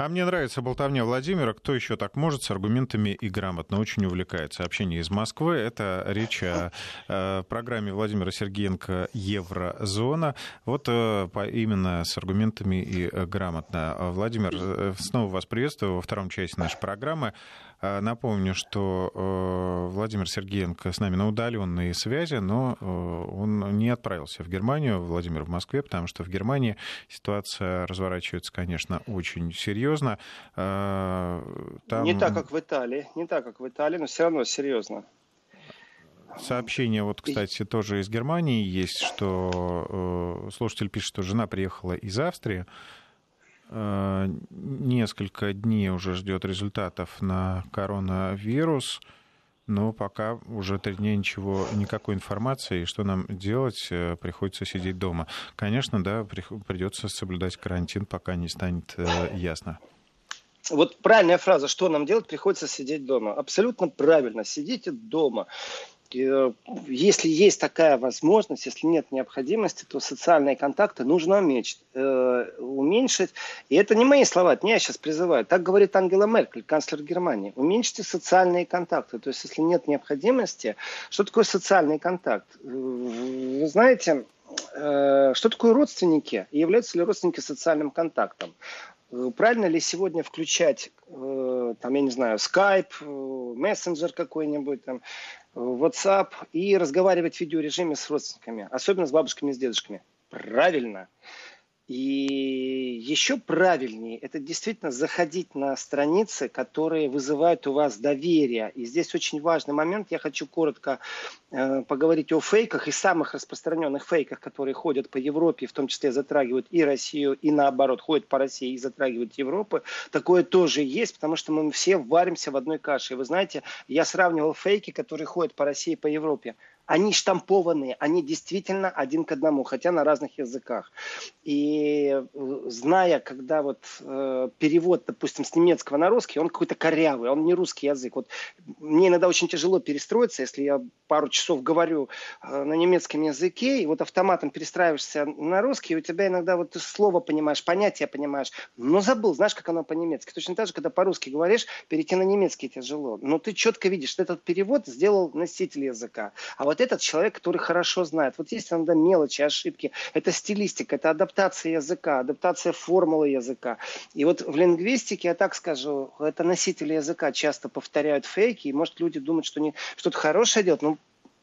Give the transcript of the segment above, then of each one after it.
А мне нравится болтовня Владимира. Кто еще так может с аргументами и грамотно? Очень увлекает. Сообщение из Москвы. Это речь о, о программе Владимира Сергеенко «Еврозона». Вот э, именно с аргументами и грамотно. Владимир, э, снова вас приветствую во втором части нашей программы. А, напомню, что э, Владимир Сергеенко с нами на удаленной связи, но э, он не отправился в Германию, Владимир в Москве, потому что в Германии ситуация разворачивается, конечно, очень серьезно. А, там... Не так, как в Италии, не так, как в Италии, но все равно серьезно. Сообщение, вот, кстати, тоже из Германии есть, что э, слушатель пишет, что жена приехала из Австрии, Э, несколько дней уже ждет результатов на коронавирус, но пока уже три дня ничего, никакой информации, и что нам делать, э, приходится сидеть дома. Конечно, да, придется соблюдать карантин, пока не станет э, ясно. Вот правильная фраза, что нам делать, приходится сидеть дома. Абсолютно правильно, сидите дома. Э, если есть такая возможность, если нет необходимости, то социальные контакты нужно уменьшить. Э, уменьшить. И это не мои слова, это я сейчас призываю. Так говорит Ангела Меркель, канцлер Германии. Уменьшите социальные контакты. То есть, если нет необходимости, что такое социальный контакт? Э, вы знаете, что такое родственники? Являются ли родственники социальным контактом? Правильно ли сегодня включать, там, я не знаю, Skype, мессенджер какой-нибудь, там, WhatsApp и разговаривать в видеорежиме с родственниками, особенно с бабушками и с дедушками. Правильно. И еще правильнее это действительно заходить на страницы, которые вызывают у вас доверие. И здесь очень важный момент. Я хочу коротко э, поговорить о фейках и самых распространенных фейках, которые ходят по Европе, в том числе затрагивают и Россию, и наоборот, ходят по России и затрагивают Европу. Такое тоже есть, потому что мы все варимся в одной каше. И вы знаете, я сравнивал фейки, которые ходят по России и по Европе они штампованные, они действительно один к одному, хотя на разных языках. И э, зная, когда вот э, перевод, допустим, с немецкого на русский, он какой-то корявый, он не русский язык. Вот мне иногда очень тяжело перестроиться, если я пару часов говорю э, на немецком языке, и вот автоматом перестраиваешься на русский, и у тебя иногда вот ты слово понимаешь, понятие понимаешь, но забыл, знаешь, как оно по-немецки. Точно так же, когда по-русски говоришь, перейти на немецкий тяжело. Но ты четко видишь, что этот перевод сделал носитель языка. А вот этот человек, который хорошо знает. Вот есть иногда мелочи, ошибки. Это стилистика, это адаптация языка, адаптация формулы языка. И вот в лингвистике, я так скажу, это носители языка часто повторяют фейки, и может люди думают, что они что-то хорошее делают. Ну,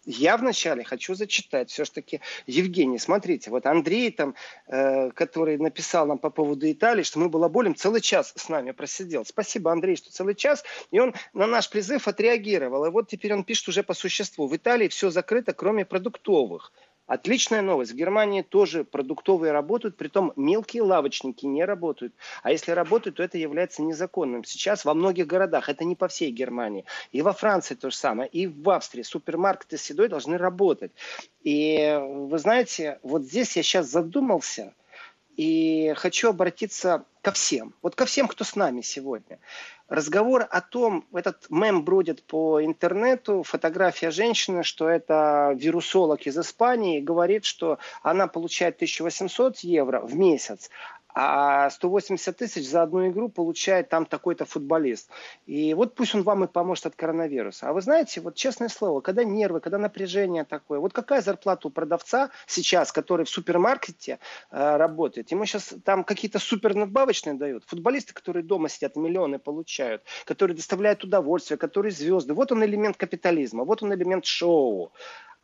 я вначале хочу зачитать все-таки Евгений, смотрите, вот Андрей там, э, который написал нам по поводу Италии, что мы балаболим, целый час с нами просидел. Спасибо, Андрей, что целый час. И он на наш призыв отреагировал. И вот теперь он пишет уже по существу. В Италии все закрыто, кроме продуктовых. Отличная новость. В Германии тоже продуктовые работают, притом мелкие лавочники не работают. А если работают, то это является незаконным. Сейчас во многих городах, это не по всей Германии, и во Франции то же самое, и в Австрии супермаркеты с едой должны работать. И вы знаете, вот здесь я сейчас задумался и хочу обратиться ко всем. Вот ко всем, кто с нами сегодня. Разговор о том, этот мем бродит по интернету, фотография женщины, что это вирусолог из Испании, говорит, что она получает 1800 евро в месяц, а 180 тысяч за одну игру получает там такой-то футболист. И вот пусть он вам и поможет от коронавируса. А вы знаете, вот честное слово, когда нервы, когда напряжение такое, вот какая зарплата у продавца сейчас, который в супермаркете э, работает, ему сейчас там какие-то супер надбавочные дают. Футболисты, которые дома сидят, миллионы получают, которые доставляют удовольствие, которые звезды. Вот он элемент капитализма, вот он элемент шоу.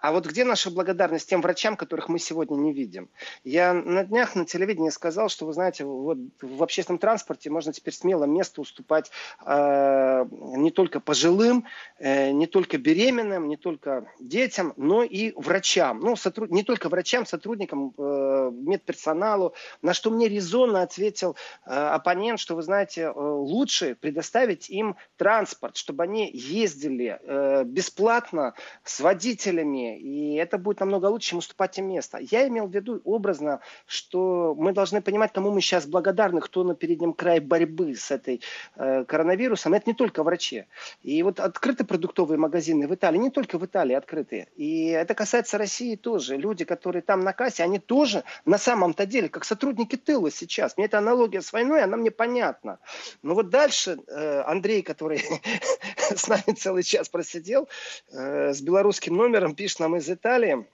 А вот где наша благодарность тем врачам, которых мы сегодня не видим? Я на днях на телевидении сказал, что, вы знаете, вот в общественном транспорте можно теперь смело место уступать э, не только пожилым, э, не только беременным, не только детям, но и врачам. Ну, сотруд... не только врачам, сотрудникам, э, медперсоналу. На что мне резонно ответил э, оппонент, что, вы знаете, э, лучше предоставить им транспорт, чтобы они ездили э, бесплатно с водителями, и это будет намного лучше, чем уступать им место. Я имел в виду образно, что мы должны понимать, кому мы сейчас благодарны, кто на переднем крае борьбы с этой э, коронавирусом. Это не только врачи. И вот открыты продуктовые магазины в Италии, не только в Италии открыты. И это касается России тоже. Люди, которые там на кассе, они тоже на самом-то деле, как сотрудники тыла сейчас. Мне эта аналогия с войной, она мне понятна. Но вот дальше э, Андрей, который с нами целый час просидел, э, с белорусским номером, пишет нам из Италии,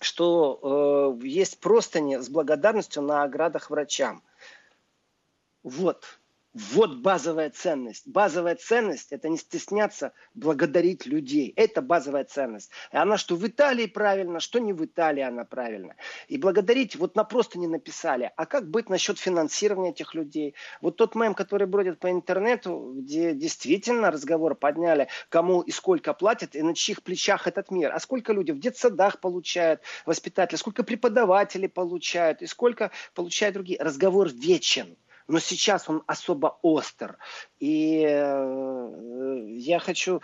что э, есть простыни с благодарностью на оградах врачам. Вот. Вот базовая ценность. Базовая ценность – это не стесняться благодарить людей. Это базовая ценность. И она что в Италии правильно, что не в Италии она правильно. И благодарить вот на просто не написали. А как быть насчет финансирования этих людей? Вот тот мем, который бродит по интернету, где действительно разговор подняли, кому и сколько платят, и на чьих плечах этот мир. А сколько люди в детсадах получают, воспитатели, сколько преподаватели получают, и сколько получают другие. Разговор вечен но сейчас он особо остр. И э, я хочу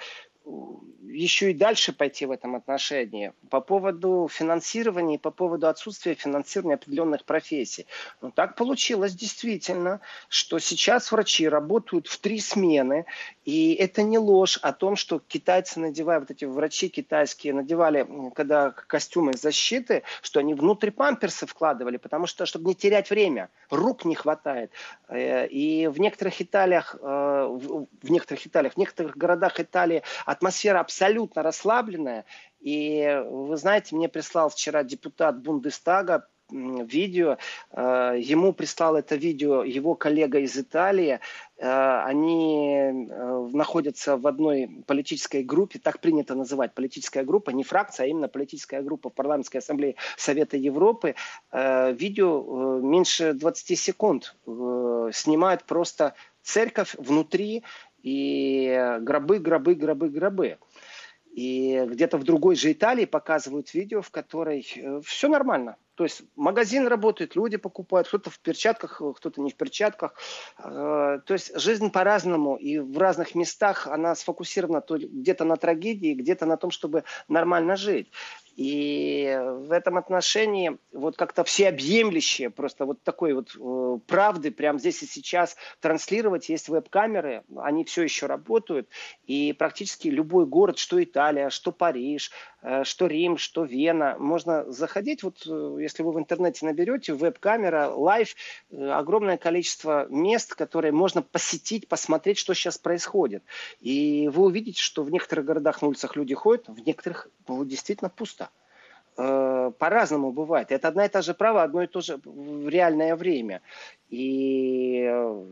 еще и дальше пойти в этом отношении. По поводу финансирования и по поводу отсутствия финансирования определенных профессий. Ну, так получилось действительно, что сейчас врачи работают в три смены, и это не ложь о том, что китайцы надевают, вот эти врачи китайские надевали, когда костюмы защиты, что они внутрь памперсы вкладывали, потому что, чтобы не терять время, рук не хватает. Э, и в некоторых Италиях, э, в некоторых Италиях, в некоторых городах Италии атмосфера абсолютно расслабленная. И вы знаете, мне прислал вчера депутат Бундестага видео. Э, ему прислал это видео его коллега из Италии. Э, они э, находятся в одной политической группе, так принято называть, политическая группа, не фракция, а именно политическая группа в парламентской ассамблее Совета Европы. Видео меньше 20 секунд снимают просто церковь внутри и гробы, гробы, гробы, гробы. И где-то в другой же Италии показывают видео, в которой все нормально. То есть магазин работает, люди покупают, кто-то в перчатках, кто-то не в перчатках. Э, то есть жизнь по-разному, и в разных местах она сфокусирована где-то на трагедии, где-то на том, чтобы нормально жить. И в этом отношении вот как-то всеобъемлющее, просто вот такой вот э, правды прямо здесь и сейчас транслировать. Есть веб-камеры, они все еще работают. И практически любой город, что Италия, что Париж, э, что Рим, что Вена, можно заходить. Вот э, если вы в интернете наберете веб-камера, live, э, огромное количество мест, которые можно посетить, посмотреть, что сейчас происходит. И вы увидите, что в некоторых городах на улицах люди ходят, в некоторых ну, действительно пусто. Э, по-разному бывает. Это одна и та же правда, одно и то же в реальное время. И э,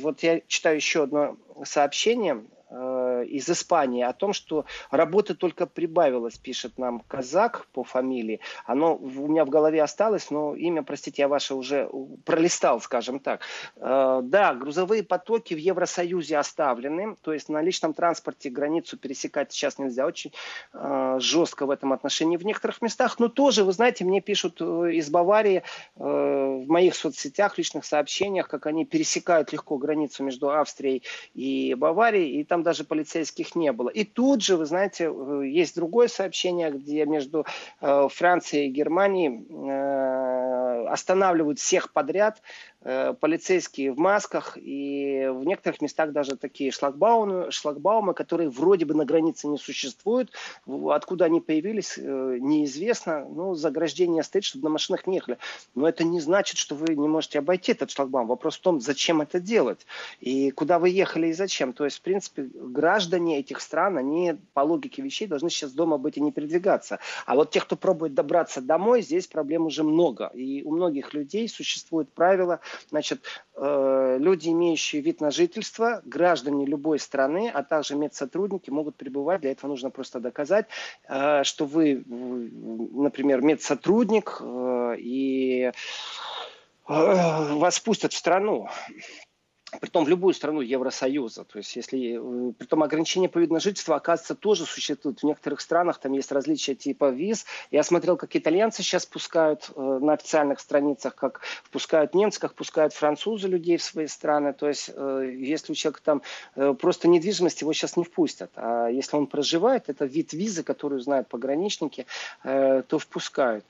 вот я читаю еще одно сообщение Э, из Испании о том, что работы только прибавилось, пишет нам казак по фамилии. Оно у меня в голове осталось, но имя, простите, я ваше уже пролистал, скажем так. Э, да, грузовые потоки в Евросоюзе оставлены, то есть на личном транспорте границу пересекать сейчас нельзя, очень жестко в этом отношении в некоторых местах, но тоже, вы знаете, мне пишут из Баварии в моих соцсетях, личных сообщениях, как они пересекают легко границу между Австрией и Баварией, и там даже полицейских не было. И тут же, вы знаете, э, есть другое сообщение, где между э, Францией и Германией э, останавливают всех подряд, полицейские в масках, и в некоторых местах даже такие шлагбаумы, шлагбаумы, которые вроде бы на границе не существуют. Откуда они появились, э, неизвестно. Ну, заграждение стоит, чтобы на машинах не ехали. Но это не значит, что вы не можете обойти этот шлагбаум. Вопрос в том, зачем это делать, и куда вы ехали и зачем. То есть, в принципе, граждане этих стран, они по логике вещей должны сейчас дома быть и не передвигаться. А вот тех, кто пробует добраться домой, здесь проблем уже много. И у многих людей существуют правила, Значит, э, люди, имеющие вид на жительство, граждане любой страны, а также медсотрудники могут пребывать. Для этого нужно просто доказать, э, что вы, например, медсотрудник, э, и вас пустят в страну. Притом в любую страну Евросоюза. То есть, если, э, притом ограничения по виду на жительство, оказывается, тоже существуют. В некоторых странах там есть различия типа виз. Я смотрел, как итальянцы сейчас пускают э, на официальных страницах, как впускают немцы, как пускают французы людей в свои страны. То есть, э, если у человека там э, просто недвижимость, его сейчас не впустят. А если он проживает, это вид визы, которую знают пограничники, э, то впускают.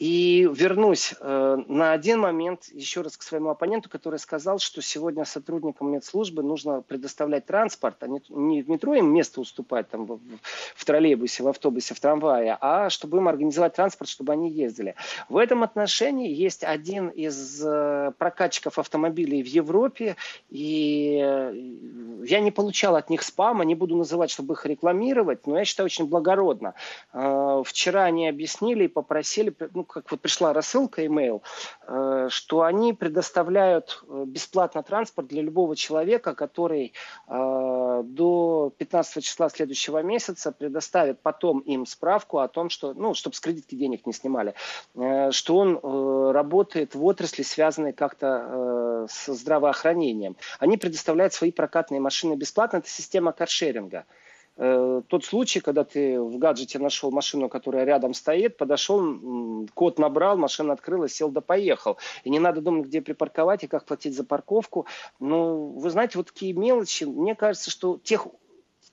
И вернусь э, на один момент еще раз к своему оппоненту, который сказал, что сегодня сотрудникам медслужбы нужно предоставлять транспорт, а не, в метро им место уступать там, в, в троллейбусе, в автобусе, в трамвае, а чтобы им организовать транспорт, чтобы они ездили. В этом отношении есть один из э, прокатчиков автомобилей в Европе, и э, я не получал от них спама, не буду называть, чтобы их рекламировать, но я считаю очень благородно. Э, вчера они объяснили и попросили, ну, как вот пришла рассылка, имейл, что они предоставляют бесплатно транспорт для любого человека, который э, до 15 числа следующего месяца предоставит потом им справку о том, что, ну, чтобы с кредитки денег не снимали, что он работает в отрасли, связанной как-то с здравоохранением. Они предоставляют свои прокатные машины бесплатно. Это система каршеринга. Э, тот случай, когда ты в гаджете нашел машину, которая рядом стоит, подошел, код набрал, машина открылась, сел да поехал. И не надо думать, где припарковать и как платить за парковку. Ну, вы знаете, вот такие мелочи, мне кажется, что тех,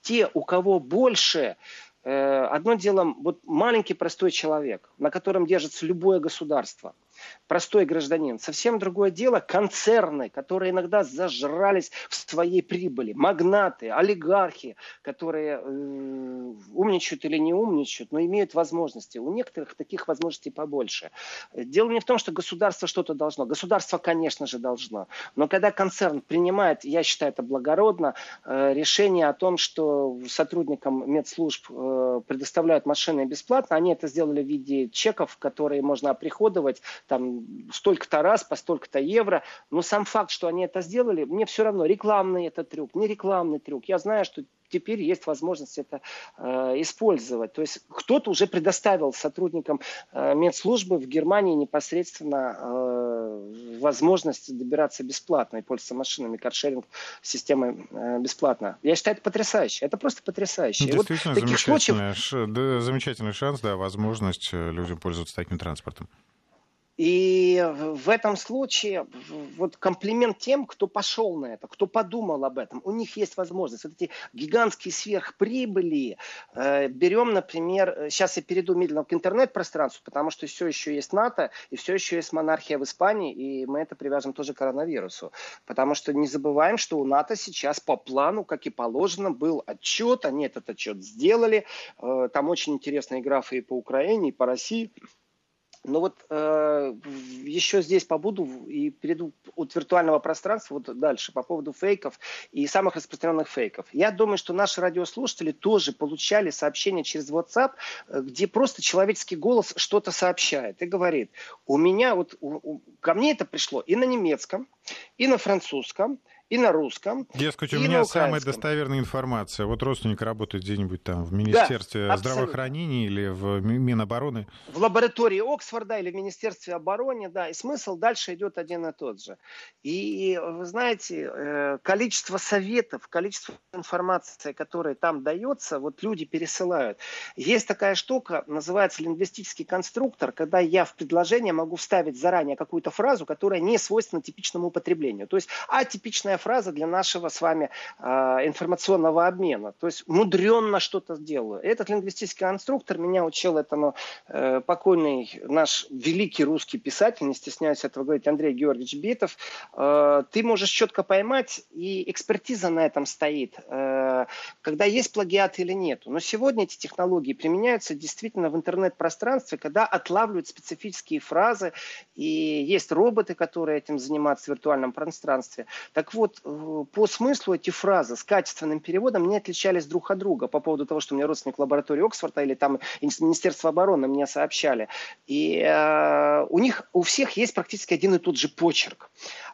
те, у кого больше, э, одно дело, вот маленький простой человек, на котором держится любое государство – простой гражданин. Совсем другое дело концерны, которые иногда зажрались в своей прибыли. Магнаты, олигархи, которые э, умничают или не умничают, но имеют возможности. У некоторых таких возможностей побольше. Дело не в том, что государство что-то должно. Государство, конечно же, должно. Но когда концерн принимает, я считаю это благородно, э, решение о том, что сотрудникам медслужб э, предоставляют машины бесплатно, они это сделали в виде чеков, которые можно оприходовать, там столько-то раз по столько-то евро. Но сам факт, что они это сделали, мне все равно, рекламный это трюк, не рекламный трюк. Я знаю, что теперь есть возможность это э, использовать. То есть кто-то уже предоставил сотрудникам э, медслужбы в Германии непосредственно э, возможность добираться бесплатно и пользоваться машинами каршеринг системой э, бесплатно. Я считаю, это потрясающе. Это просто потрясающе. Действительно, вот замечательный, случаев... да, замечательный шанс, да, возможность э, людям пользоваться таким транспортом. И в этом случае вот комплимент тем, кто пошел на это, кто подумал об этом. У них есть возможность. Вот эти гигантские сверхприбыли. Э, берем, например, сейчас я перейду медленно к интернет-пространству, потому что все еще есть НАТО, и все еще есть монархия в Испании, и мы это привяжем тоже к коронавирусу. Потому что не забываем, что у НАТО сейчас по плану, как и положено, был отчет, они этот отчет сделали. Э, там очень интересные графы и по Украине, и по России. Но вот э, еще здесь побуду и перейду от виртуального пространства вот дальше по поводу фейков и самых распространенных фейков. Я думаю, что наши радиослушатели тоже получали сообщения через WhatsApp, э, где просто человеческий голос что-то сообщает и говорит, у меня вот у, у, ко мне это пришло и на немецком, и на французском, и на русском. Дескать, у меня самая достоверная информация. Вот родственник работает где-нибудь там в Министерстве да, здравоохранения или в Минобороны. В лаборатории Оксфорда или в Министерстве обороны, да. И смысл дальше идет один и тот же. И вы знаете, э, количество советов, количество информации, которая там дается, вот люди пересылают. Есть такая штука, называется лингвистический конструктор, когда я в предложение могу вставить заранее какую-то фразу, которая не свойственна типичному употреблению. То есть атипичная фраза для нашего с вами э, информационного обмена. То есть мудренно что-то сделаю. Этот лингвистический конструктор меня учил этому э, покойный наш великий русский писатель, не стесняюсь этого говорить, Андрей Георгиевич Битов. Э, ты можешь четко поймать, и экспертиза на этом стоит, э, когда есть плагиат или нет. Но сегодня эти технологии применяются действительно в интернет-пространстве, когда отлавливают специфические фразы, и есть роботы, которые этим занимаются в виртуальном пространстве. Так вот, вот э, по смыслу эти фразы с качественным переводом не отличались друг от друга по поводу того, что у меня родственник лаборатории Оксфорда или там Министерство обороны мне сообщали. И э, у них у всех есть практически один и тот же почерк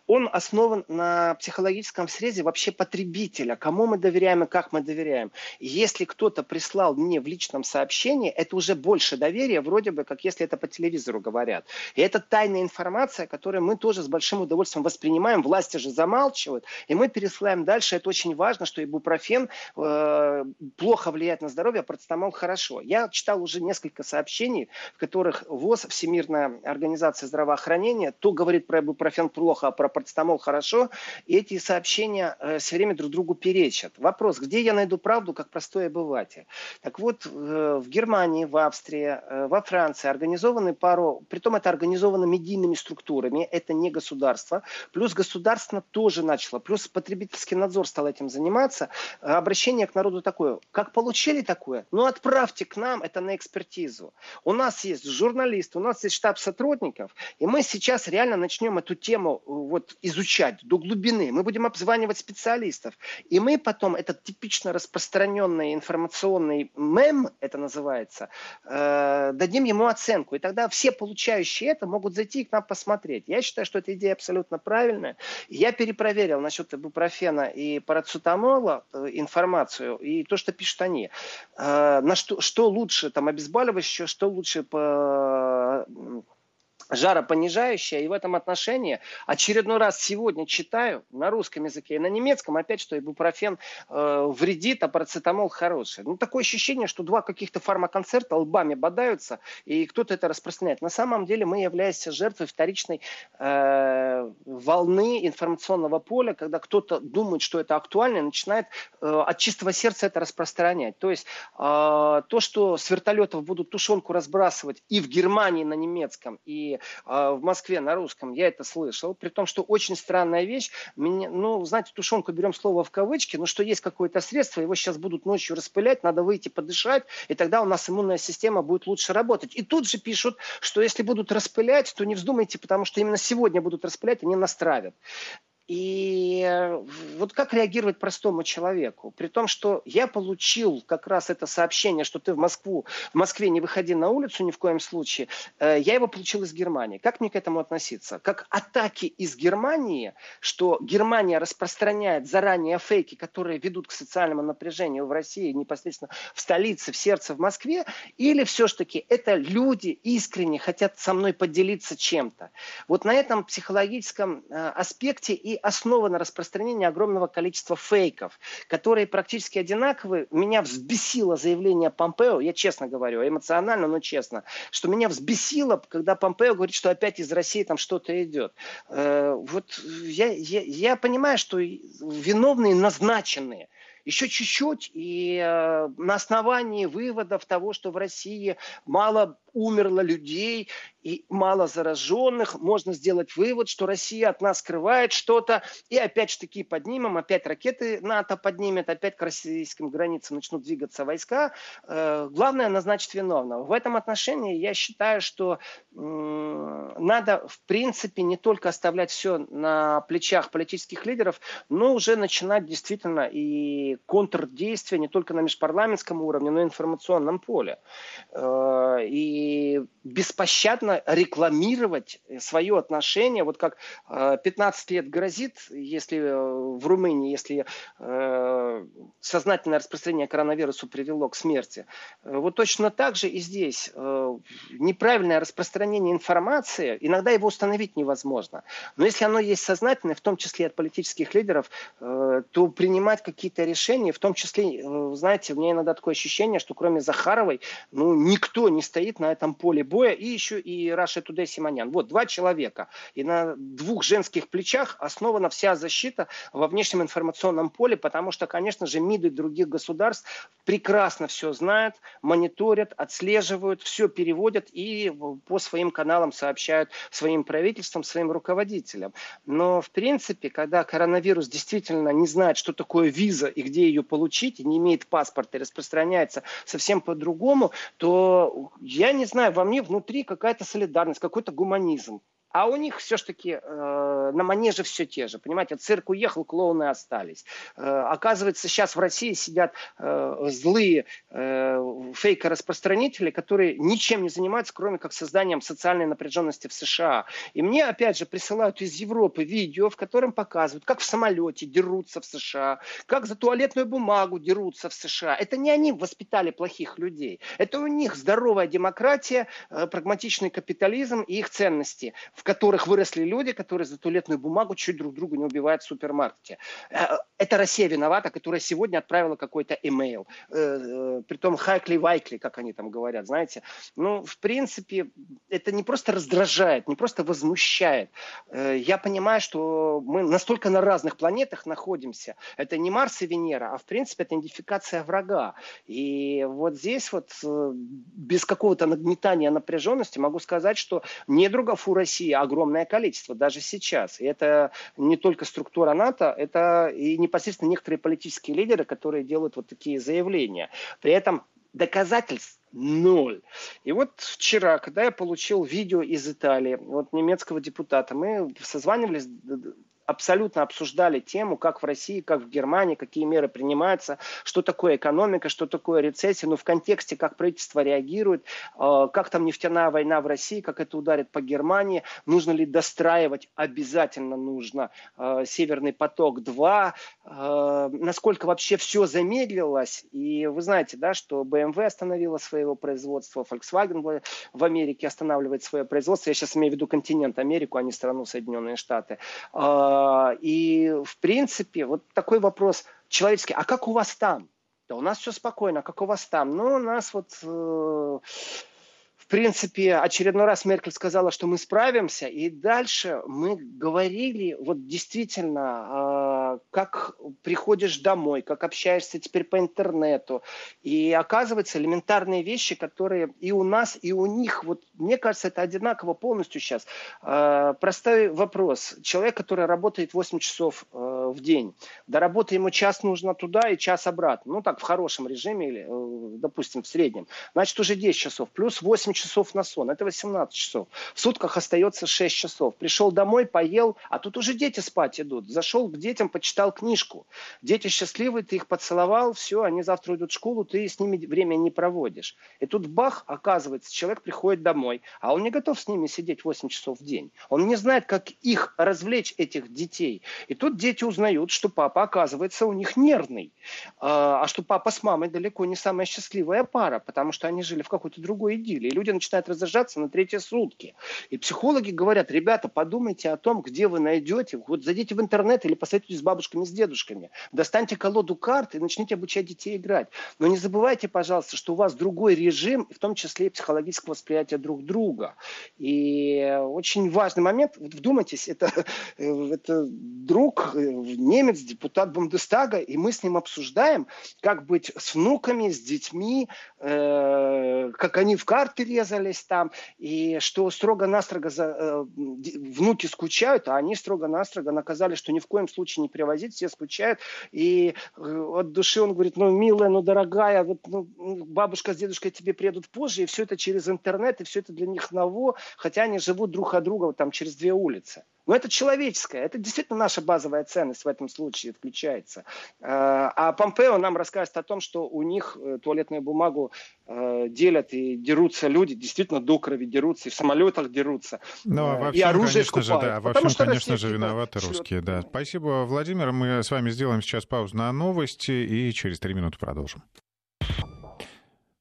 он основан на психологическом срезе вообще потребителя, кому мы доверяем и как мы доверяем. Если кто-то прислал мне в личном сообщении, это уже больше доверия, вроде бы, как если это по телевизору говорят. И это тайная информация, которую мы тоже с большим удовольствием воспринимаем. Власти же замалчивают. Делают, и мы пересылаем дальше. Это очень важно, что ибупрофен э, плохо влияет на здоровье, а парацетамол хорошо. Я читал уже несколько сообщений, в которых ВОЗ, Всемирная организация здравоохранения, то говорит про ибупрофен плохо, а про парацетамол хорошо. И эти сообщения э, все время друг другу перечат. Вопрос, где я найду правду, как простой обыватель? Так вот, э, в Германии, в Австрии, э, во Франции организованы пару, притом это организовано медийными структурами, это не государство, плюс государство тоже начало, плюс потребительский надзор стал этим заниматься. Обращение к народу такое, как получили такое? Ну, отправьте к нам это на экспертизу. У нас есть журналист, у нас есть штаб сотрудников, и мы сейчас реально начнем эту тему э, вот, изучать до глубины. Мы будем обзванивать специалистов. И мы потом этот типично распространенный информационный мем, это называется, э, дадим ему оценку. И тогда все получающие это могут зайти и к нам посмотреть. Я считаю, что эта идея абсолютно правильная. Я перепроверил насчет ибупрофена и парацетамола э, информацию и то, что пишут они. Э, на что, что лучше, там, обезболивающее, что лучше по жаропонижающая, и в этом отношении очередной раз сегодня читаю на русском языке и на немецком опять, что ибупрофен э, вредит, а парацетамол хороший. Ну, такое ощущение, что два каких-то фармаконцерта лбами бодаются, и кто-то это распространяет. На самом деле мы являемся жертвой вторичной э, волны информационного поля, когда кто-то думает, что это актуально, и начинает э, от чистого сердца это распространять. То есть э, то, что с вертолетов будут тушенку разбрасывать и в Германии на немецком, и э, в Москве на русском, я это слышал, при том, что очень странная вещь, меня, ну, знаете, тушенку берем слово в кавычки, но что есть какое-то средство, его сейчас будут ночью распылять, надо выйти подышать, и тогда у нас иммунная система будет лучше работать. И тут же пишут, что если будут распылять, то не вздумайте, потому что именно сегодня будут распылять, они настравят. И э, вот как реагировать простому человеку? При том, что я получил как раз это сообщение, что ты в Москву, в Москве не выходи на улицу ни в коем случае, э, я его получил из Германии. Как мне к этому относиться? Как атаки из Германии, что Германия распространяет заранее фейки, которые ведут к социальному напряжению в России, непосредственно в столице, в сердце, в Москве, или все-таки это люди искренне хотят со мной поделиться чем-то? Вот на этом психологическом э, аспекте и основано распространение огромного количества фейков, которые практически одинаковые. Меня взбесило заявление Помпео, я честно говорю, эмоционально, но честно, что меня взбесило, когда Помпео говорит, что опять из России там что-то идет. Э, вот я, я, я понимаю, что виновные назначенные еще чуть-чуть, и э, на основании выводов того, что в России мало умерло людей и мало зараженных, можно сделать вывод, что Россия от нас скрывает что-то, и опять же таки поднимем, опять ракеты НАТО поднимет, опять к российским границам начнут двигаться войска. Э, главное назначить виновного. В этом отношении я считаю, что надо в принципе не только оставлять все на плечах политических лидеров, но уже начинать действительно и контрдействия не только на межпарламентском уровне, но и информационном поле. Э, беспощадно рекламировать свое отношение, вот как 15 э, лет грозит, если э, в Румынии, если э, сознательное распространение коронавируса привело к смерти. Вот точно так же и здесь. Неправильное распространение информации, иногда его установить невозможно. Но если оно есть сознательное, в том числе от политических лидеров, то принимать какие-то решения, в том числе, знаете, у меня иногда такое ощущение, что кроме Захаровой, ну, никто не стоит на этом поле боя, и еще и Раша Тудей Симонян. Вот два человека. И на двух женских плечах основана вся защита во внешнем информационном поле, потому что, конечно же, МИДы других государств прекрасно все знают, мониторят, отслеживают, все переводят и по своим каналам сообщают своим правительствам, своим руководителям. Но, в принципе, когда коронавирус действительно не знает, что такое виза и где ее получить, и не имеет паспорта и распространяется совсем по-другому, то я не знаю, во мне внутри какая-то солидарность, какой-то гуманизм. А у них все-таки э, на манеже все те же. Понимаете, цирк уехал, клоуны остались. Э, оказывается, сейчас в России сидят э, злые э, фейкораспространители, которые ничем не занимаются, кроме как созданием социальной напряженности в США. И мне, опять же, присылают из Европы видео, в котором показывают, как в самолете дерутся в США, как за туалетную бумагу дерутся в США. Это не они воспитали плохих людей. Это у них здоровая демократия, э, прагматичный капитализм и их ценности. Которых выросли люди, которые за туалетную бумагу чуть друг друга не убивают в супермаркете. Э, это Россия виновата, которая сегодня отправила какой-то имейл. Э, притом хайкли-вайкли, как они там говорят, знаете. Ну, в принципе, это не просто раздражает, не просто возмущает. Я понимаю, что мы настолько на разных планетах находимся. Это не Марс и Венера, а в принципе это идентификация врага. И вот здесь вот без какого-то нагнетания напряженности могу сказать, что недругов у России огромное количество, даже сейчас. И это не только структура НАТО, это и непосредственно некоторые политические лидеры, которые делают вот такие заявления. При этом доказательств ноль. И вот вчера, когда я получил видео из Италии, вот немецкого депутата, мы созванивались абсолютно обсуждали тему, как в России, как в Германии, какие меры принимаются, что такое экономика, что такое рецессия, но ну, в контексте, как правительство реагирует, э, как там нефтяная война в России, как это ударит по Германии, нужно ли достраивать, обязательно нужно э, Северный поток-2, э, насколько вообще все замедлилось, и вы знаете, да, что BMW остановила своего производства, Volkswagen в Америке останавливает свое производство, я сейчас имею в виду континент Америку, а не страну Соединенные Штаты, и, в принципе, вот такой вопрос человеческий. А как у вас там? Да у нас все спокойно. А как у вас там? Ну, у нас вот э, в принципе, очередной раз Меркель сказала, что мы справимся, и дальше мы говорили, вот действительно, а, как приходишь домой, как общаешься теперь по интернету, и оказывается элементарные вещи, которые и у нас, и у них, вот мне кажется, это одинаково полностью сейчас. А, простой вопрос. Человек, который работает 8 часов э, в день, до работы ему час нужно туда и час обратно, ну так, в хорошем режиме или, э, допустим, в среднем, значит, уже 10 часов, плюс 8 часов на сон, это 18 часов. В сутках остается 6 часов. Пришел домой, поел, а тут уже дети спать идут. Зашел к детям, почитал книжку. Дети счастливы, ты их поцеловал, все, они завтра идут в школу, ты с ними время не проводишь. И тут бах, оказывается, человек приходит домой, а он не готов с ними сидеть 8 часов в день. Он не знает, как их развлечь, этих детей. И тут дети узнают, что папа, оказывается, у них нервный. А, а что папа с мамой далеко не самая счастливая пара, потому что они жили в какой-то другой идиллии. Люди начинают раздражаться на третьи сутки. И психологи говорят, ребята, подумайте о том, где вы найдете, вот зайдите в интернет или посоветуйтесь с бабушками, с дедушками, достаньте колоду карт и начните обучать детей играть. Но не забывайте, пожалуйста, что у вас другой режим, в том числе и психологического восприятия друг друга. И очень важный момент, вот вдумайтесь, это, это друг, немец, депутат Бундестага, и мы с ним обсуждаем, как быть с внуками, с детьми, э, как они в карты резались там, и что строго-настрого за, э, внуки скучают, а они строго-настрого наказали, что ни в коем случае не привозить, все скучают, и э, от души он говорит, ну, милая, ну, дорогая, вот, ну, бабушка с дедушкой тебе приедут позже, и все это через интернет, и все это для них ново, хотя они живут друг от друга вот, там через две улицы. Но это человеческое, это действительно наша базовая ценность в этом случае включается. Э, а Помпео нам рассказывает о том, что у них э, туалетную бумагу э, делят и дерутся люди, действительно до крови дерутся, и в самолетах дерутся, ну, а во всем, и оружие конечно скупают. Же, да, во всем, что конечно же, виноваты русские. Да. Спасибо, Владимир. Мы с вами сделаем сейчас паузу на новости и через три минуты продолжим.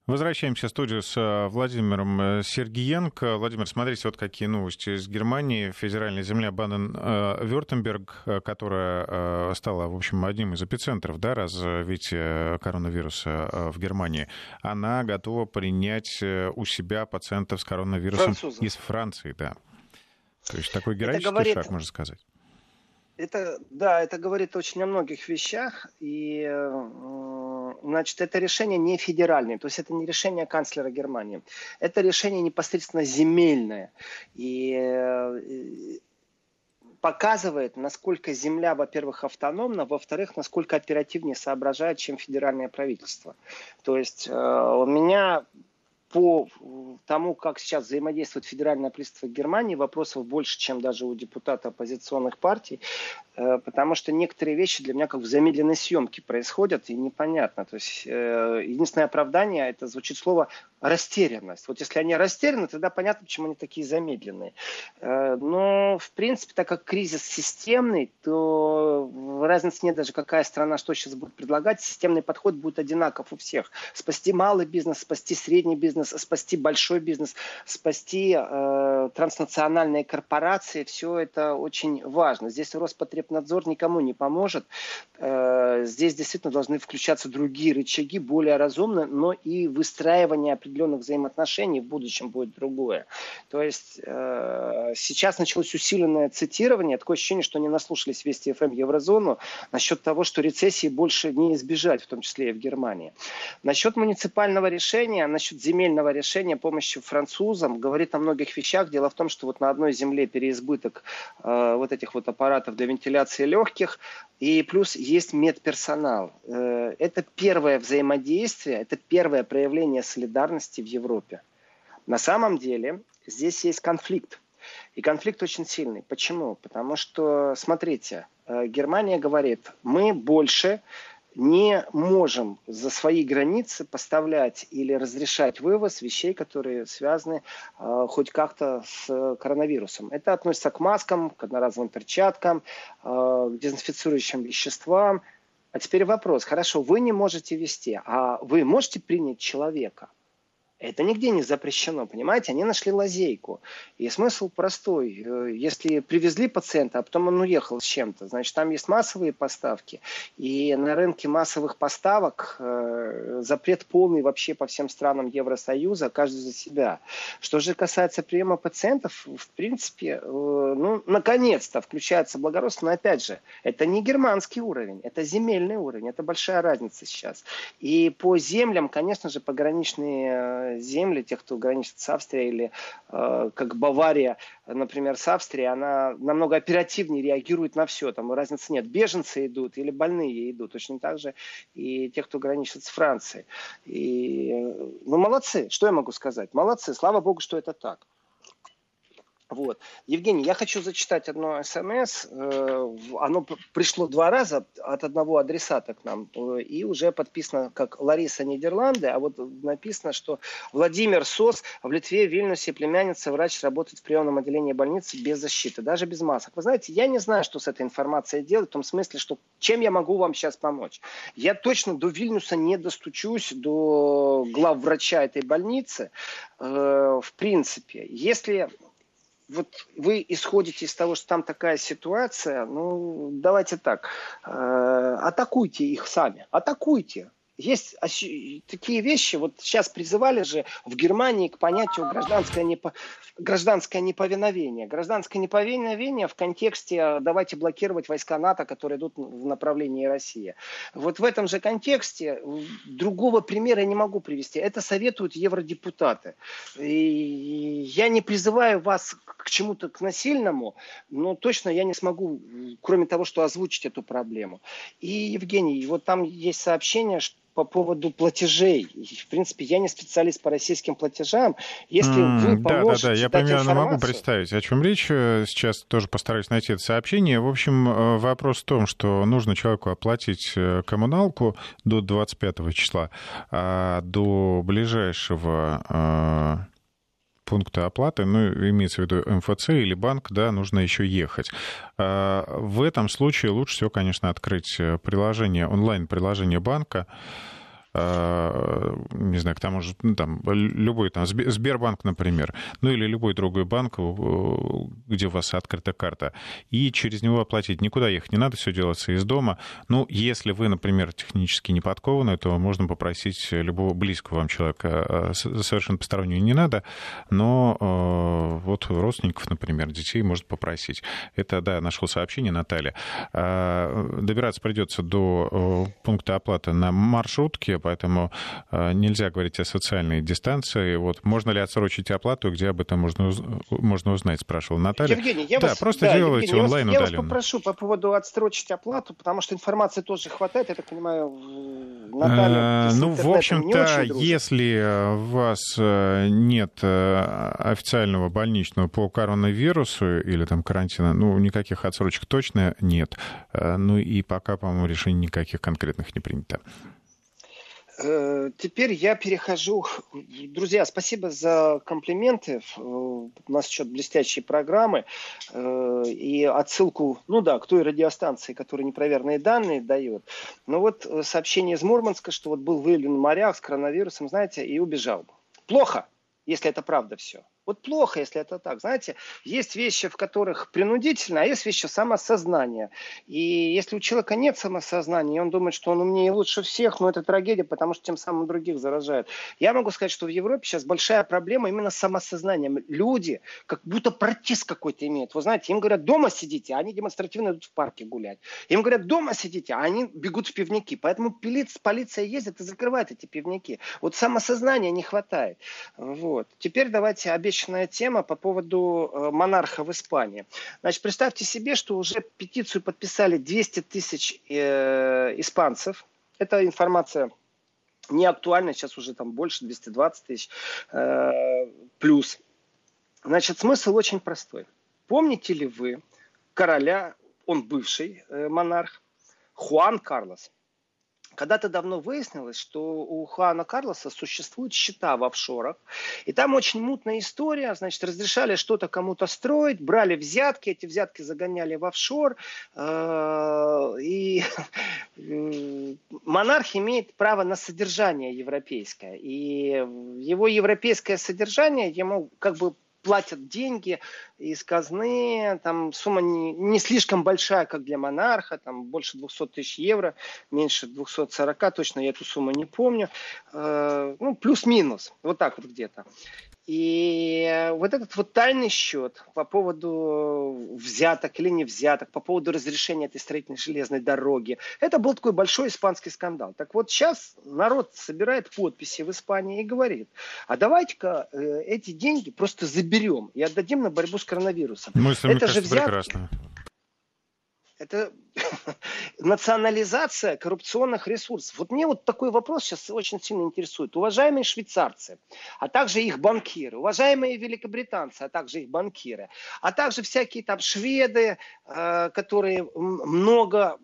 Возвращаемся в студию с э, Владимиром э, Сергиенко. Владимир, смотрите, вот какие новости из Германии. Федеральная земля Баден-Вюртемберг, э, которая стала, в общем, одним из эпицентров да, развития коронавируса в Германии, она готова принять у себя пациентов с коронавирусом Французов. из Франции. Да. То есть такой героический говорит... шаг, можно сказать. Это, да, это говорит очень о многих вещах. И значит, это решение не федеральное, то есть это не решение канцлера Германии, это решение непосредственно земельное. И э, показывает, насколько земля, во-первых, автономна, во-вторых, насколько оперативнее соображает, чем федеральное правительство. То есть э, у меня по тому, как сейчас взаимодействует федеральное правительство Германии, вопросов больше, чем даже у депутата оппозиционных партий. э, потому что некоторые вещи для меня как в замедленной съемке происходят, и непонятно. То есть э, единственное оправдание, это звучит слово растерянность. Вот если они растеряны, тогда понятно, почему они такие замедленные. Э, но, в принципе, так как кризис системный, то разницы нет даже какая страна что сейчас будет предлагать. Системный подход будет одинаков у всех. Спасти малый бизнес, спасти средний бизнес, спасти большой бизнес, спасти э, транснациональные корпорации. Все это очень важно. Здесь Роспотребнадзор никому не поможет. Э, здесь действительно должны включаться другие рычаги, более разумные, но и выстраивание определенных взаимоотношений в будущем будет другое. То есть э, сейчас началось усиленное цитирование. Такое ощущение, что они наслушались Вести ФМ Еврозону насчет того, что рецессии больше не избежать, в том числе и в Германии. Насчет муниципального решения, насчет земельного решения помощи французам, говорит о многих вещах. Дело в том, что вот на одной земле переизбыток э, вот этих вот аппаратов для вентиляции легких, и плюс есть медперсонал. Э, это первое взаимодействие, это первое проявление солидарности в Европе. На самом деле здесь есть конфликт. И конфликт очень сильный. Почему? Потому что, смотрите, э, Германия говорит, мы больше не можем за свои границы поставлять или разрешать вывоз вещей, которые связаны э, хоть как-то с коронавирусом. Это относится к маскам, к одноразовым перчаткам, э, к дезинфицирующим веществам. А теперь вопрос. Хорошо, вы не можете вести, а вы можете принять человека – это нигде не запрещено, понимаете? Они нашли лазейку. И смысл простой. Э, если привезли пациента, а потом он уехал с чем-то, значит, там есть массовые поставки. И на рынке массовых поставок э, запрет полный вообще по всем странам Евросоюза, каждый за себя. Что же касается приема пациентов, в принципе, э, ну, наконец-то включается благородство. Но опять же, это не германский уровень, это земельный уровень. Это большая разница сейчас. И по землям, конечно же, пограничные земли, тех, кто граничит с Австрией или э, как Бавария, например, с Австрией, она намного оперативнее реагирует на все. Там разницы нет. Беженцы идут или больные идут. Точно так же и те, кто граничит с Францией. И, ну, молодцы. Что я могу сказать? Молодцы. Слава богу, что это так. Вот. Евгений, я хочу зачитать одно смс. Э, оно пришло два раза от одного адресата к нам. Э, и уже подписано как Лариса Нидерланды. А вот написано, что Владимир Сос в Литве, Вильнюсе, племянница, врач, работает в приемном отделении больницы без защиты, даже без масок. Вы знаете, я не знаю, что с этой информацией делать, в том смысле, что чем я могу вам сейчас помочь. Я точно до Вильнюса не достучусь, до глав врача этой больницы. Э, в принципе, если вот вы исходите из того, что там такая ситуация, ну, давайте так, э, атакуйте их сами, атакуйте. Есть такие вещи, вот сейчас призывали же в Германии к понятию гражданское, непо... гражданское неповиновение. Гражданское неповиновение в контексте э, давайте блокировать войска НАТО, которые идут в направлении России. Вот в этом же контексте другого примера я не могу привести. Это советуют евродепутаты. И я не призываю вас к чему-то к насильному, но точно я не смогу, кроме того, что озвучить эту проблему. И, Евгений, вот там есть сообщение, что по поводу платежей. В принципе, я не специалист по российским платежам. Если mm, вы поможете Да, да, да, я примерно могу представить, о чем речь. Сейчас тоже постараюсь найти это сообщение. В общем, э, вопрос в том, что нужно человеку оплатить э, коммуналку до 25 числа, а до ближайшего э, пункта оплаты, ну, имеется в виду МФЦ или банк, да, нужно еще ехать. А, в этом случае лучше всего, конечно, открыть приложение, онлайн-приложение банка, Э, не знаю, к тому же, ну, там, любой там, Сбербанк, например, ну или любой другой банк, где у вас открыта карта, и через него оплатить. Никуда ехать не надо, все делается из дома. Ну, если вы, например, технически не подкованы, то можно попросить любого близкого вам человека, э, совершенно постороннего не надо, но э, вот родственников, например, детей может попросить. Это, да, нашел сообщение Наталья. Добираться придется до пункта оплаты на маршрутке, поэтому э, нельзя говорить о социальной дистанции. Вот можно ли отсрочить оплату, где об этом можно, можно узнать, спрашивал Наталья. Евгений, я да, вас, просто да, делайте Евгений, онлайн я удаленно. Я вас попрошу по поводу отсрочить оплату, потому что информации тоже хватает, я так понимаю, Наталья, э, ну, в общем-то, если у вас нет официального больничного по коронавирусу или там карантина, ну, никаких отсрочек точно нет. Ну и пока, по-моему, решений никаких конкретных не принято. Э, теперь я перехожу. Друзья, спасибо за комплименты. Э, у нас еще блестящие программы. Э, и отсылку, ну да, к той радиостанции, которая непроверенные данные дает. Но вот сообщение из Мурманска, что вот был выявлен в морях с коронавирусом, знаете, и убежал. Плохо, если это правда все. Вот плохо, если это так. Знаете, есть вещи, в которых принудительно, а есть вещи самосознания. И если у человека нет самосознания, и он думает, что он умнее и лучше всех, ну это трагедия, потому что тем самым других заражает. Я могу сказать, что в Европе сейчас большая проблема именно с самосознанием. Люди как будто протест какой-то имеют. Вы знаете, им говорят, дома сидите, а они демонстративно идут в парке гулять. Им говорят, дома сидите, а они бегут в пивники. Поэтому полиция ездит и закрывает эти пивники. Вот самосознания не хватает. Вот. Теперь давайте обещаем вечная тема по поводу э, монарха в Испании. Значит, представьте себе, что уже петицию подписали 200 тысяч э, испанцев. Это информация не актуальна, сейчас уже там больше, 220 тысяч э, плюс. Значит, смысл очень простой. Помните ли вы короля, он бывший монарх, Хуан Карлос? Когда-то давно выяснилось, что у Хуана Карлоса существуют счета в офшорах. И там очень мутная история. Значит, разрешали что-то кому-то строить, брали взятки, эти взятки загоняли в офшор. Э, и монарх имеет право на содержание европейское. И его европейское содержание ему как бы платят деньги из казны, там сумма не, не слишком большая, как для монарха, там больше 200 тысяч евро, меньше 240, точно я эту сумму не помню, э, ну, плюс-минус, вот так вот где-то. И вот этот вот тайный счет по поводу взяток или не взяток, по поводу разрешения этой строительной железной дороги, это был такой большой испанский скандал. Так вот сейчас народ собирает подписи в Испании и говорит, а давайте-ка э, эти деньги просто заберем и отдадим на борьбу с коронавирусом. Мысль, это же взятки. прекрасно. Это национализация коррупционных ресурсов. Вот мне вот такой вопрос сейчас очень сильно интересует. Уважаемые швейцарцы, а также их банкиры, уважаемые великобританцы, а также их банкиры, а также всякие там шведы, э, которые много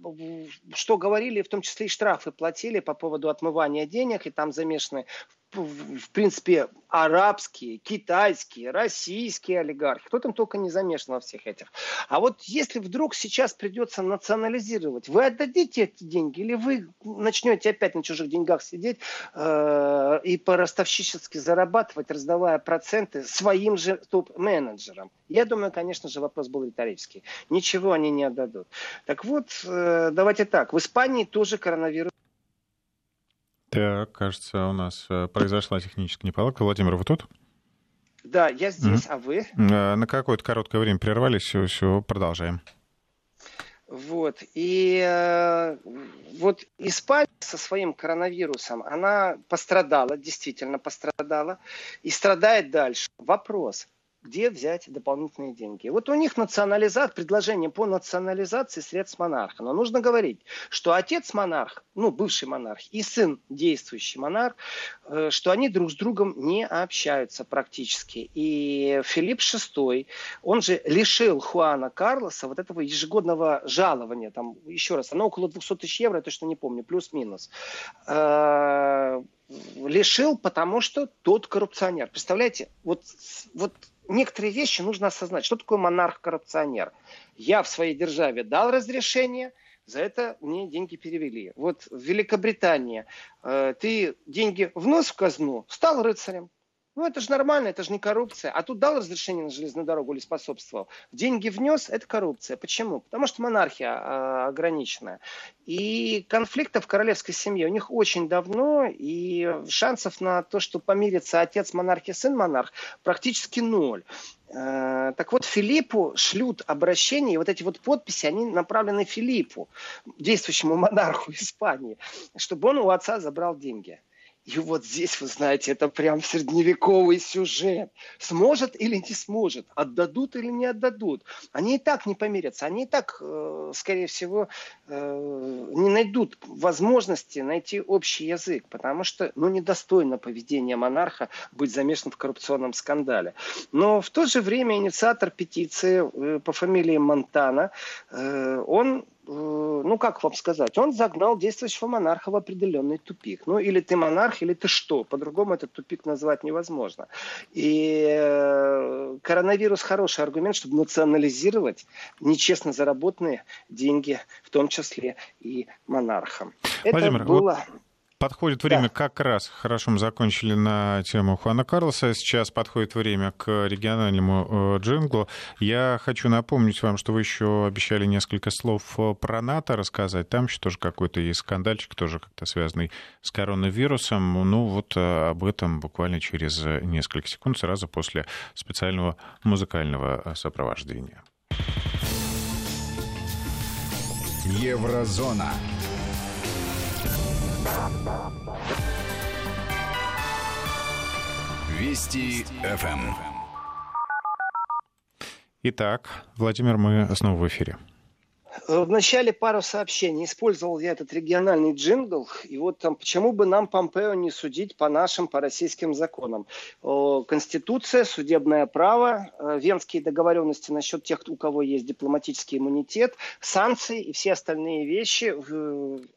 что говорили, в том числе и штрафы платили по поводу отмывания денег, и там замешаны в принципе, арабские, китайские, российские олигархи. Кто там только не замешан во всех этих. А вот если вдруг сейчас придется национализировать, вы отдадите эти деньги или вы начнете опять на чужих деньгах сидеть э, и по-ростовщически зарабатывать, раздавая проценты своим же топ-менеджерам? Я думаю, конечно же, вопрос был риторический. Ничего они не отдадут. Так вот, э, давайте так. В Испании тоже коронавирус так, кажется, у нас э, произошла техническая неполадка. Владимир, вы тут? Да, я здесь, mm-hmm. а вы? Э, на какое-то короткое время прервались, все, все, продолжаем. Вот. И э, вот Испания со своим коронавирусом, она пострадала, действительно пострадала, и страдает дальше. Вопрос, где взять дополнительные деньги. Вот у них национализация, предложение по национализации средств монарха. Но нужно говорить, что отец монарх, ну, бывший монарх, и сын действующий монарх, э, что они друг с другом не общаются практически. И Филипп VI, он же лишил Хуана Карлоса вот этого ежегодного жалования. Там, еще раз, оно около 200 тысяч евро, я точно не помню, плюс-минус э, лишил, потому что тот коррупционер. Представляете, вот, вот некоторые вещи нужно осознать. Что такое монарх-коррупционер? Я в своей державе дал разрешение, за это мне деньги перевели. Вот в Великобритании э, ты деньги внос в казну, стал рыцарем. Ну, это же нормально, это же не коррупция. А тут дал разрешение на железную дорогу или способствовал. Деньги внес, это коррупция. Почему? Потому что монархия э, ограниченная. И конфликтов в королевской семье у них очень давно, и шансов на то, что помирится отец монархии, сын монарх, практически ноль. Э, так вот, Филиппу шлют обращение, и вот эти вот подписи, они направлены Филиппу, действующему монарху Испании, чтобы он у отца забрал деньги. И вот здесь, вы знаете, это прям средневековый сюжет. Сможет или не сможет, отдадут или не отдадут. Они и так не помирятся, они и так, э, скорее всего, э, не найдут возможности найти общий язык, потому что, ну, недостойно поведение монарха быть замешан в коррупционном скандале. Но в то же время инициатор петиции э, по фамилии Монтана, он ну как вам сказать, он загнал действующего монарха в определенный тупик. Ну или ты монарх, или ты что. По-другому этот тупик назвать невозможно. И э, коронавирус хороший аргумент, чтобы национализировать нечестно заработанные деньги, в том числе и монархам. Владимир, Это было... Вот Подходит время, да. как раз хорошо мы закончили на тему Хуана Карлоса. Сейчас подходит время к региональному э, джинглу. Я хочу напомнить вам, что вы еще обещали несколько слов э, про НАТО рассказать. Там еще тоже какой-то есть скандальчик, тоже как-то связанный с коронавирусом. Ну вот э, об этом буквально через несколько секунд, сразу после специального музыкального сопровождения. Еврозона. Вести ФМ. Итак, Владимир, мы снова в эфире. Э, в начале пару сообщений. Использовал я этот региональный джингл. И вот там, почему бы нам Помпео не судить по нашим, по российским законам? Конституция, судебное право, э, венские договоренности насчет тех, у кого есть дипломатический иммунитет, санкции и все остальные вещи.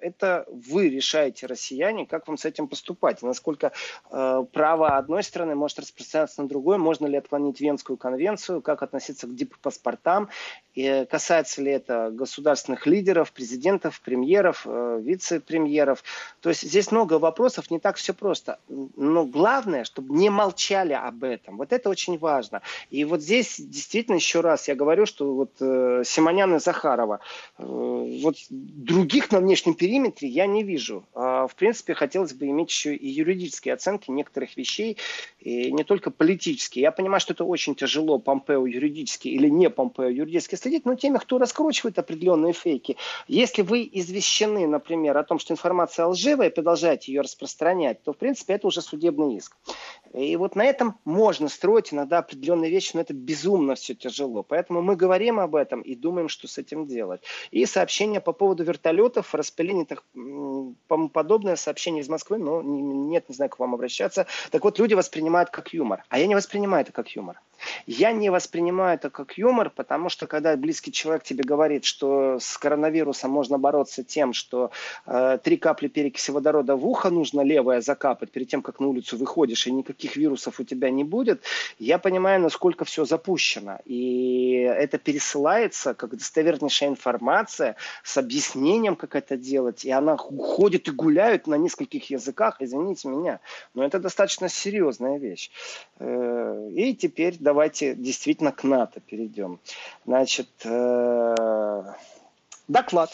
Это вы решаете, россияне, как вам с этим поступать. Насколько э, право одной страны может распространяться на другой, можно ли отклонить Венскую конвенцию, как относиться к диппаспортам, и касается ли это государственных лидеров, президентов, премьеров, э, вице-премьеров. То есть здесь много вопросов, не так все просто. Но главное, чтобы не молчали об этом. Вот это очень важно. И вот здесь действительно еще раз я говорю, что вот э, Симонян и Захарова, э, вот других на внешнем периметре я не вижу. А, в принципе, хотелось бы иметь еще и юридические оценки некоторых вещей, и не только политические. Я понимаю, что это очень тяжело Помпео юридически или не Помпео юридически следить, но теми, кто раскручивает определенные фейки. Если вы извещены, например, о том, что информация лживая, и продолжаете ее распространять, то, в принципе, это уже судебный иск. И вот на этом можно строить иногда определенные вещи, но это безумно все тяжело. Поэтому мы говорим об этом и думаем, что с этим делать. И сообщение по поводу вертолетов, распыление так, подобное сообщение из Москвы, но нет, не знаю, к вам обращаться. Так вот, люди воспринимают как юмор. А я не воспринимаю это как юмор. Я не воспринимаю это как юмор, потому что когда близкий человек тебе говорит, что с коронавирусом можно бороться тем, что э, три капли перекиси водорода в ухо нужно левое закапать перед тем, как на улицу выходишь, и никаких вирусов у тебя не будет, я понимаю, насколько все запущено. И это пересылается как достовернейшая информация с объяснением, как это делать, и она ходит и гуляет на нескольких языках, извините меня, но это достаточно серьезная вещь. Э, и теперь давайте действительно к НАТО перейдем. Значит, э, доклад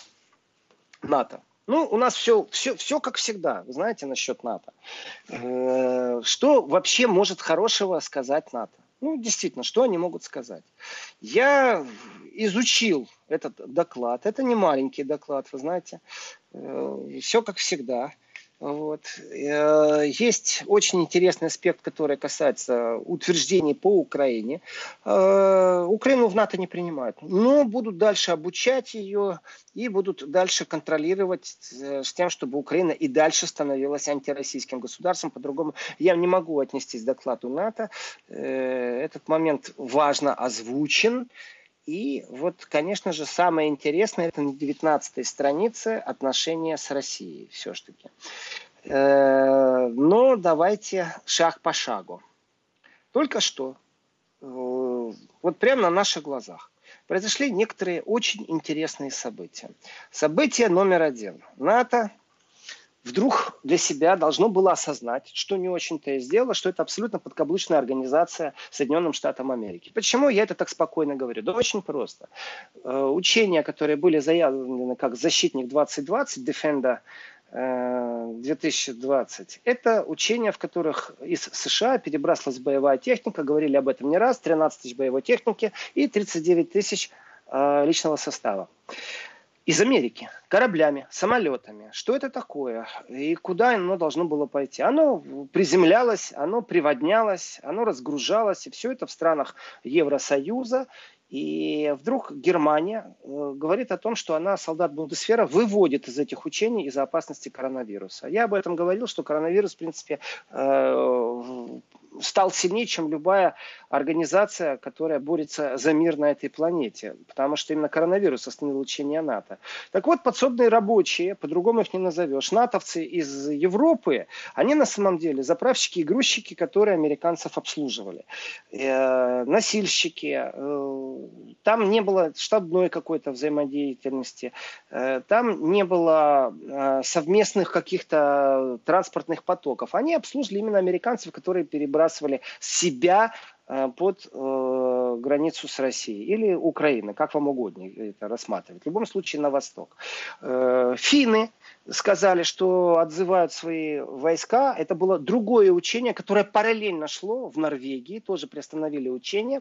НАТО. Ну, у нас все, все, все как всегда, вы знаете, насчет НАТО. Э, что вообще может хорошего сказать НАТО? Ну, действительно, что они могут сказать? Я изучил этот доклад. Это не маленький доклад, вы знаете. Все как всегда. Вот. Э, есть очень интересный аспект, который касается утверждений по Украине. Э, Украину в НАТО не принимают, но будут дальше обучать ее и будут дальше контролировать э, с тем, чтобы Украина и дальше становилась антироссийским государством. По-другому я не могу отнестись к докладу НАТО. Этот момент важно озвучен. И вот, конечно же, самое интересное, это на 19 странице отношения с Россией все-таки. Э, но давайте шаг по шагу. Только что, э, вот прямо на наших глазах, произошли некоторые очень интересные события. Событие номер один. НАТО вдруг для себя должно было осознать, что не очень-то и сделало, что это абсолютно подкаблучная организация Соединенным Штатам Америки. Почему я это так спокойно говорю? Да очень просто. Э, учения, которые были заявлены как «Защитник 2020», Defender 2020. Это учения, в которых из США перебрасывалась боевая техника, говорили об этом не раз, 13 тысяч боевой техники и 39 тысяч э, личного состава. Из Америки кораблями, самолетами. Что это такое и куда оно должно было пойти? Оно приземлялось, оно приводнялось, оно разгружалось, и все это в странах Евросоюза. И вдруг Германия э, говорит о том, что она, солдат Бундесфера, выводит из этих учений из-за опасности коронавируса. Я об этом говорил, что коронавирус, в принципе, э, стал сильнее, чем любая организация, которая борется за мир на этой планете. Потому что именно коронавирус остановил учение НАТО. Так вот, подсобные рабочие, по-другому их не назовешь, натовцы из Европы, они на самом деле заправщики и грузчики, которые американцев обслуживали. Э, носильщики. Э, там не было штабной какой-то взаимодеятельности. Э, там не было э, совместных каких-то транспортных потоков. Они обслуживали именно американцев, которые перебрали перебрасывали себя э, под э, границу с Россией или Украины, как вам угодно это рассматривать. В любом случае на восток. Э, финны сказали, что отзывают свои войска. Это было другое учение, которое параллельно шло в Норвегии, тоже приостановили учение.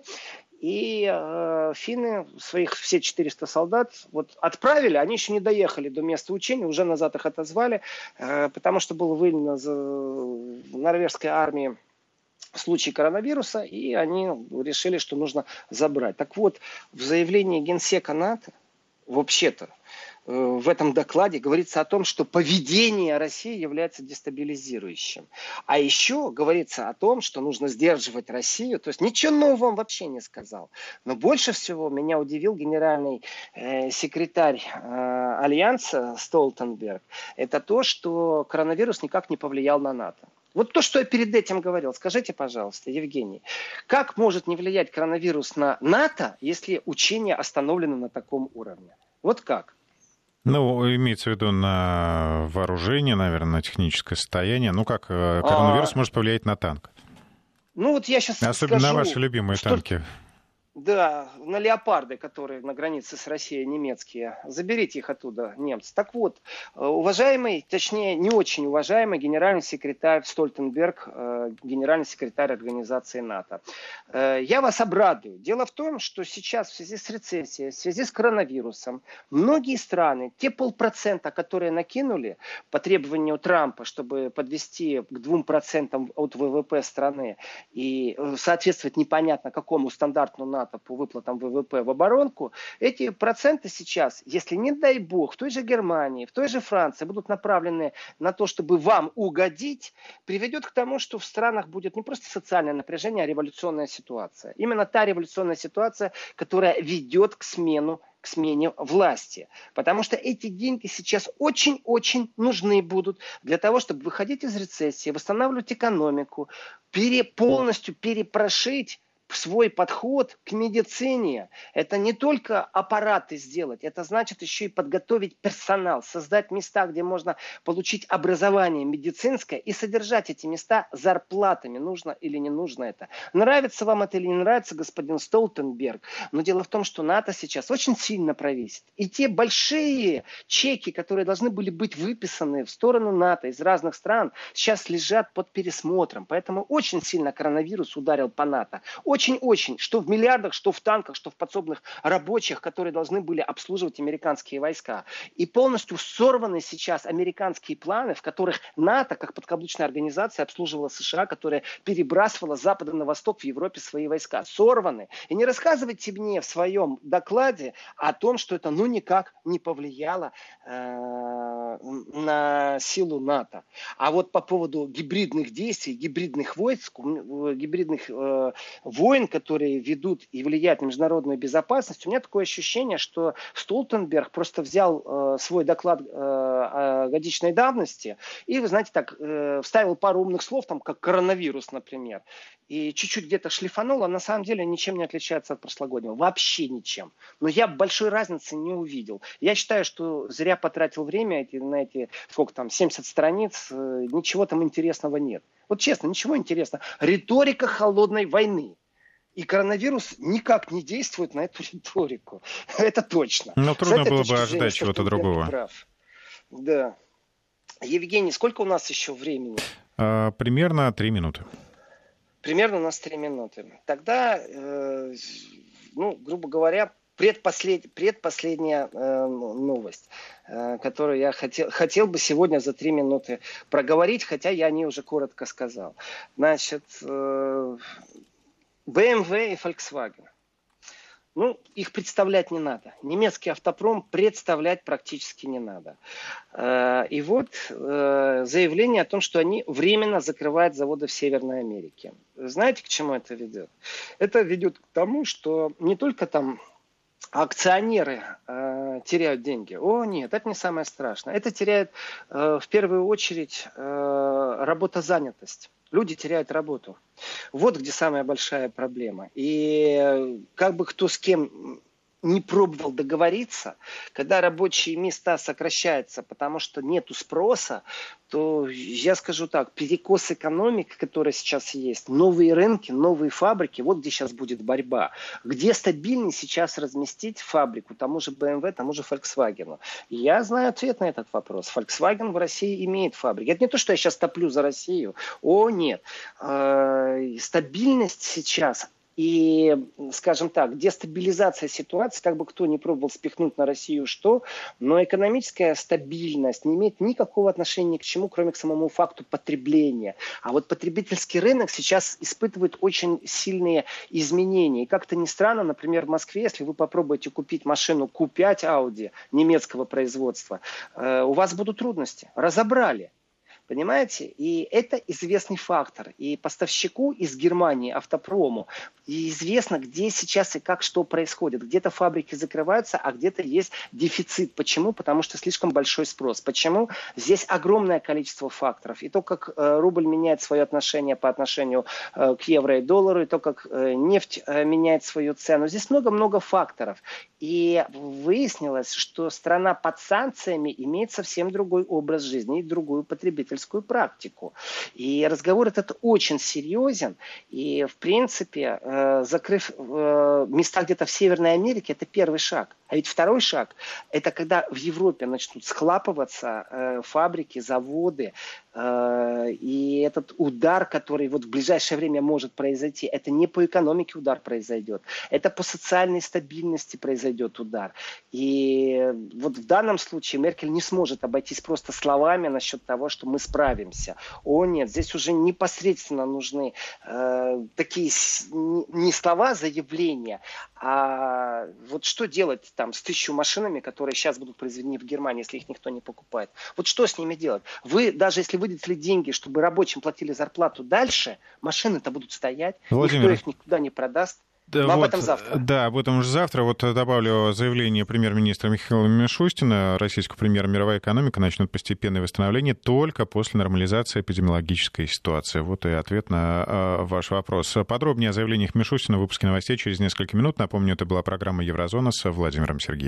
И э, финны своих все 400 солдат вот отправили, они еще не доехали до места учения, уже назад их отозвали, э, потому что было выявлено в норвежской армии случай коронавируса, и они решили, что нужно забрать. Так вот, в заявлении Генсека НАТО, вообще-то, э, в этом докладе говорится о том, что поведение России является дестабилизирующим. А еще говорится о том, что нужно сдерживать Россию. То есть ничего нового он вообще не сказал. Но больше всего меня удивил генеральный э, секретарь э, Альянса Столтенберг. Это то, что коронавирус никак не повлиял на НАТО. Вот то, что я перед этим говорил. Скажите, пожалуйста, Евгений, как может не влиять коронавирус на НАТО, если учение остановлено на таком уровне? Вот как? Ну, имеется в виду на вооружение, наверное, на техническое состояние. Ну, как э, коронавирус а... может повлиять на танк? Ну, вот я сейчас Особенно скажу, на ваши любимые что... танки. Да, на леопарды, которые на границе с Россией немецкие. Заберите их оттуда, немцы. Так вот, э, уважаемый, точнее, не очень уважаемый генеральный секретарь Стольтенберг, э, генеральный секретарь организации НАТО. Э, я вас обрадую. Дело в том, что сейчас в связи с рецессией, в связи с коронавирусом, многие страны, те полпроцента, которые накинули по требованию Трампа, чтобы подвести к двум процентам от ВВП страны и соответствовать непонятно какому стандарту НАТО, НАТО по выплатам ВВП в оборонку, эти проценты сейчас, если не дай бог, в той же Германии, в той же Франции будут направлены на то, чтобы вам угодить, приведет к тому, что в странах будет не просто социальное напряжение, а революционная ситуация. Именно та революционная ситуация, которая ведет к смену к смене власти. Потому что эти деньги сейчас очень-очень нужны будут для того, чтобы выходить из рецессии, восстанавливать экономику, пере, полностью перепрошить свой подход к медицине. Это не только аппараты сделать, это значит еще и подготовить персонал, создать места, где можно получить образование медицинское и содержать эти места зарплатами. Нужно или не нужно это. Нравится вам это или не нравится, господин Столтенберг. Но дело в том, что НАТО сейчас очень сильно провисит. И те большие чеки, которые должны были быть выписаны в сторону НАТО из разных стран, сейчас лежат под пересмотром. Поэтому очень сильно коронавирус ударил по НАТО очень-очень, что в миллиардах, что в танках, что в подсобных рабочих, которые должны были обслуживать американские войска. И полностью сорваны сейчас американские планы, в которых НАТО, как подкаблучная организация, обслуживала США, которая перебрасывала с запада на восток в Европе свои войска. Сорваны. И не рассказывайте мне в своем докладе о том, что это ну никак не повлияло э, на силу НАТО. А вот по поводу гибридных действий, гибридных войск, гибридных э, войск, войн, которые ведут и влияют на международную безопасность, у меня такое ощущение, что Столтенберг просто взял э, свой доклад э, годичной давности и, вы знаете, так э, вставил пару умных слов, там, как коронавирус, например, и чуть-чуть где-то шлифанул, а на самом деле ничем не отличается от прошлогоднего. Вообще ничем. Но я большой разницы не увидел. Я считаю, что зря потратил время эти, на эти, сколько там, 70 страниц, э, ничего там интересного нет. Вот честно, ничего интересного. Риторика холодной войны. И коронавирус никак не действует на эту риторику. Это точно. Но трудно было бы ожидать чего-то другого. Прав. Да. Евгений, сколько у нас еще времени? А, примерно три минуты. Примерно у нас три минуты. Тогда, э, ну, грубо говоря, предпослед... предпоследняя э, новость, э, которую я хотел, хотел бы сегодня за три минуты проговорить, хотя я о ней уже коротко сказал. Значит, э, BMW и Volkswagen. Ну, их представлять не надо. Немецкий автопром представлять практически не надо. Э, и вот э, заявление о том, что они временно закрывают заводы в Северной Америке. Знаете, к чему это ведет? Это ведет к тому, что не только там акционеры э, теряют деньги. О, нет, это не самое страшное. Это теряет э, в первую очередь э, работозанятость. Люди теряют работу. Вот где самая большая проблема. И э, как бы кто с кем не пробовал договориться, когда рабочие места сокращаются, потому что нету спроса, то я скажу так, перекос экономики, которая сейчас есть, новые рынки, новые фабрики, вот где сейчас будет борьба. Где стабильнее сейчас разместить фабрику тому же BMW, тому же Volkswagen? Я знаю ответ на этот вопрос. Volkswagen в России имеет фабрики. Это не то, что я сейчас топлю за Россию. О, нет. Э, стабильность сейчас и, скажем так, дестабилизация ситуации, как бы кто ни пробовал спихнуть на Россию что, но экономическая стабильность не имеет никакого отношения к чему, кроме к самому факту потребления. А вот потребительский рынок сейчас испытывает очень сильные изменения. И как-то ни странно, например, в Москве, если вы попробуете купить машину Q5 Audi немецкого производства, э, у вас будут трудности. Разобрали. Понимаете? И это известный фактор. И поставщику из Германии, автопрому, известно, где сейчас и как что происходит. Где-то фабрики закрываются, а где-то есть дефицит. Почему? Потому что слишком большой спрос. Почему? Здесь огромное количество факторов. И то, как э, рубль меняет свое отношение по отношению э, к евро и доллару, и то, как э, нефть меняет свою цену. Здесь много-много факторов. И выяснилось, что страна под санкциями имеет совсем другой образ жизни и другую потребительскую практику. И разговор этот очень серьезен. И, в принципе, э, закрыв э, места где-то в Северной Америке, это первый шаг. А ведь второй шаг – это когда в Европе начнут схлапываться э, фабрики, заводы, и этот удар, который вот в ближайшее время может произойти, это не по экономике удар произойдет, это по социальной стабильности произойдет удар. И вот в данном случае Меркель не сможет обойтись просто словами насчет того, что мы справимся. О нет, здесь уже непосредственно нужны э, такие не слова, заявления, а вот что делать там с тысячу машинами, которые сейчас будут произведены в Германии, если их никто не покупает? Вот что с ними делать? Вы, даже если выделили деньги, чтобы рабочим платили зарплату дальше, машины-то будут стоять, Владимир, никто их никуда не продаст. Да, Но вот, об этом завтра. Да, об этом уже завтра. Вот добавлю заявление премьер-министра Михаила Мишустина. Российского премьера мировая экономика начнет постепенное восстановление только после нормализации эпидемиологической ситуации. Вот и ответ на э, ваш вопрос. Подробнее о заявлениях Мишустина в выпуске новостей через несколько минут. Напомню, это была программа «Еврозона» с Владимиром Сергеевым.